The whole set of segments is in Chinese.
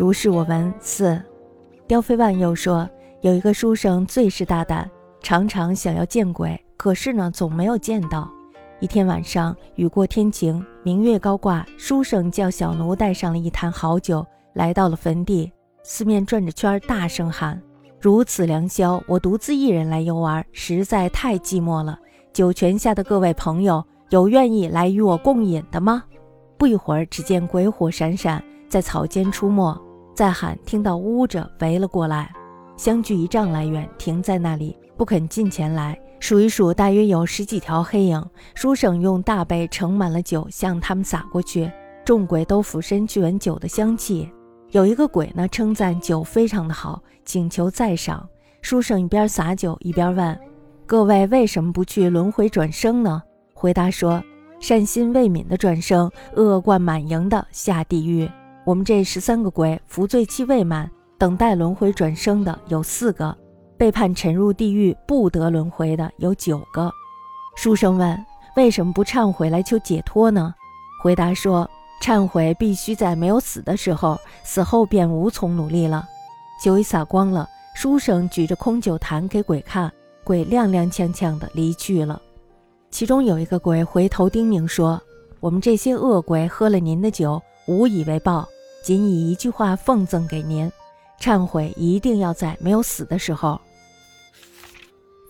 如是我闻。四，刁飞万又说，有一个书生最是大胆，常常想要见鬼，可是呢，总没有见到。一天晚上，雨过天晴，明月高挂，书生叫小奴带上了一坛好酒，来到了坟地，四面转着圈，大声喊：“如此良宵，我独自一人来游玩，实在太寂寞了。酒泉下的各位朋友，有愿意来与我共饮的吗？”不一会儿，只见鬼火闪闪，在草间出没。再喊，听到呜着，围了过来，相距一丈来远，停在那里，不肯近前来。数一数，大约有十几条黑影。书生用大杯盛满了酒，向他们洒过去。众鬼都俯身去闻酒的香气。有一个鬼呢，称赞酒非常的好，请求再赏。书生一边洒酒，一边问：“各位为什么不去轮回转生呢？”回答说：“善心未泯的转生，恶贯满盈的下地狱。我们这十三个鬼，服罪期未满，等待轮回转生的有四个。”被判沉入地狱不得轮回的有九个。书生问：“为什么不忏悔来求解脱呢？”回答说：“忏悔必须在没有死的时候，死后便无从努力了。”酒已洒光了，书生举着空酒坛给鬼看，鬼踉踉跄跄地离去了。其中有一个鬼回头叮咛说：“我们这些恶鬼喝了您的酒，无以为报，仅以一句话奉赠给您：忏悔一定要在没有死的时候。”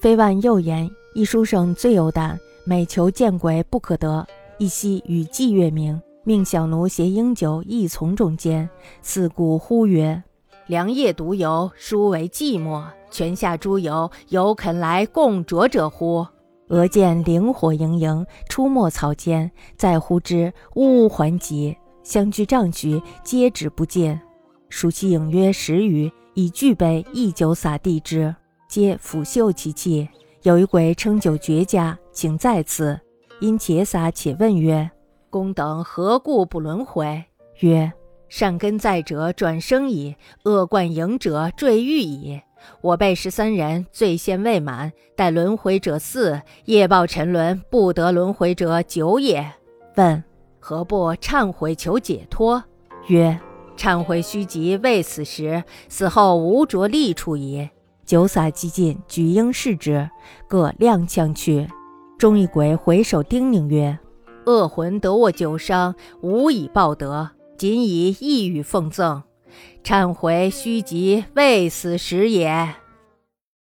飞万又言：“一书生最有胆，每求见鬼不可得。一夕雨霁月明，命小奴携英酒一从中间。四顾呼曰：‘良夜独游，殊为寂寞。泉下诸游，有肯来共酌者乎？’俄见灵火盈盈，出没草间。再呼之，呜呜还急，相距丈许，皆止不见。数其影约十余，以巨杯一酒洒地之。”皆抚袖其气，有一鬼称酒绝佳，请在此。因且洒且问曰：“公等何故不轮回？”曰：“善根在者转生矣，恶贯盈者坠狱矣。我辈十三人，罪先未满，待轮回者四，业报沉沦，不得轮回者九也。问何不忏悔求解脱？曰：忏悔须及未死时，死后无着利处矣。”酒洒几尽，举鹰视之，各踉跄去。中一鬼回首叮咛曰：“恶魂得我酒伤，无以报德，仅以一语奉赠：忏悔须及未死时也。”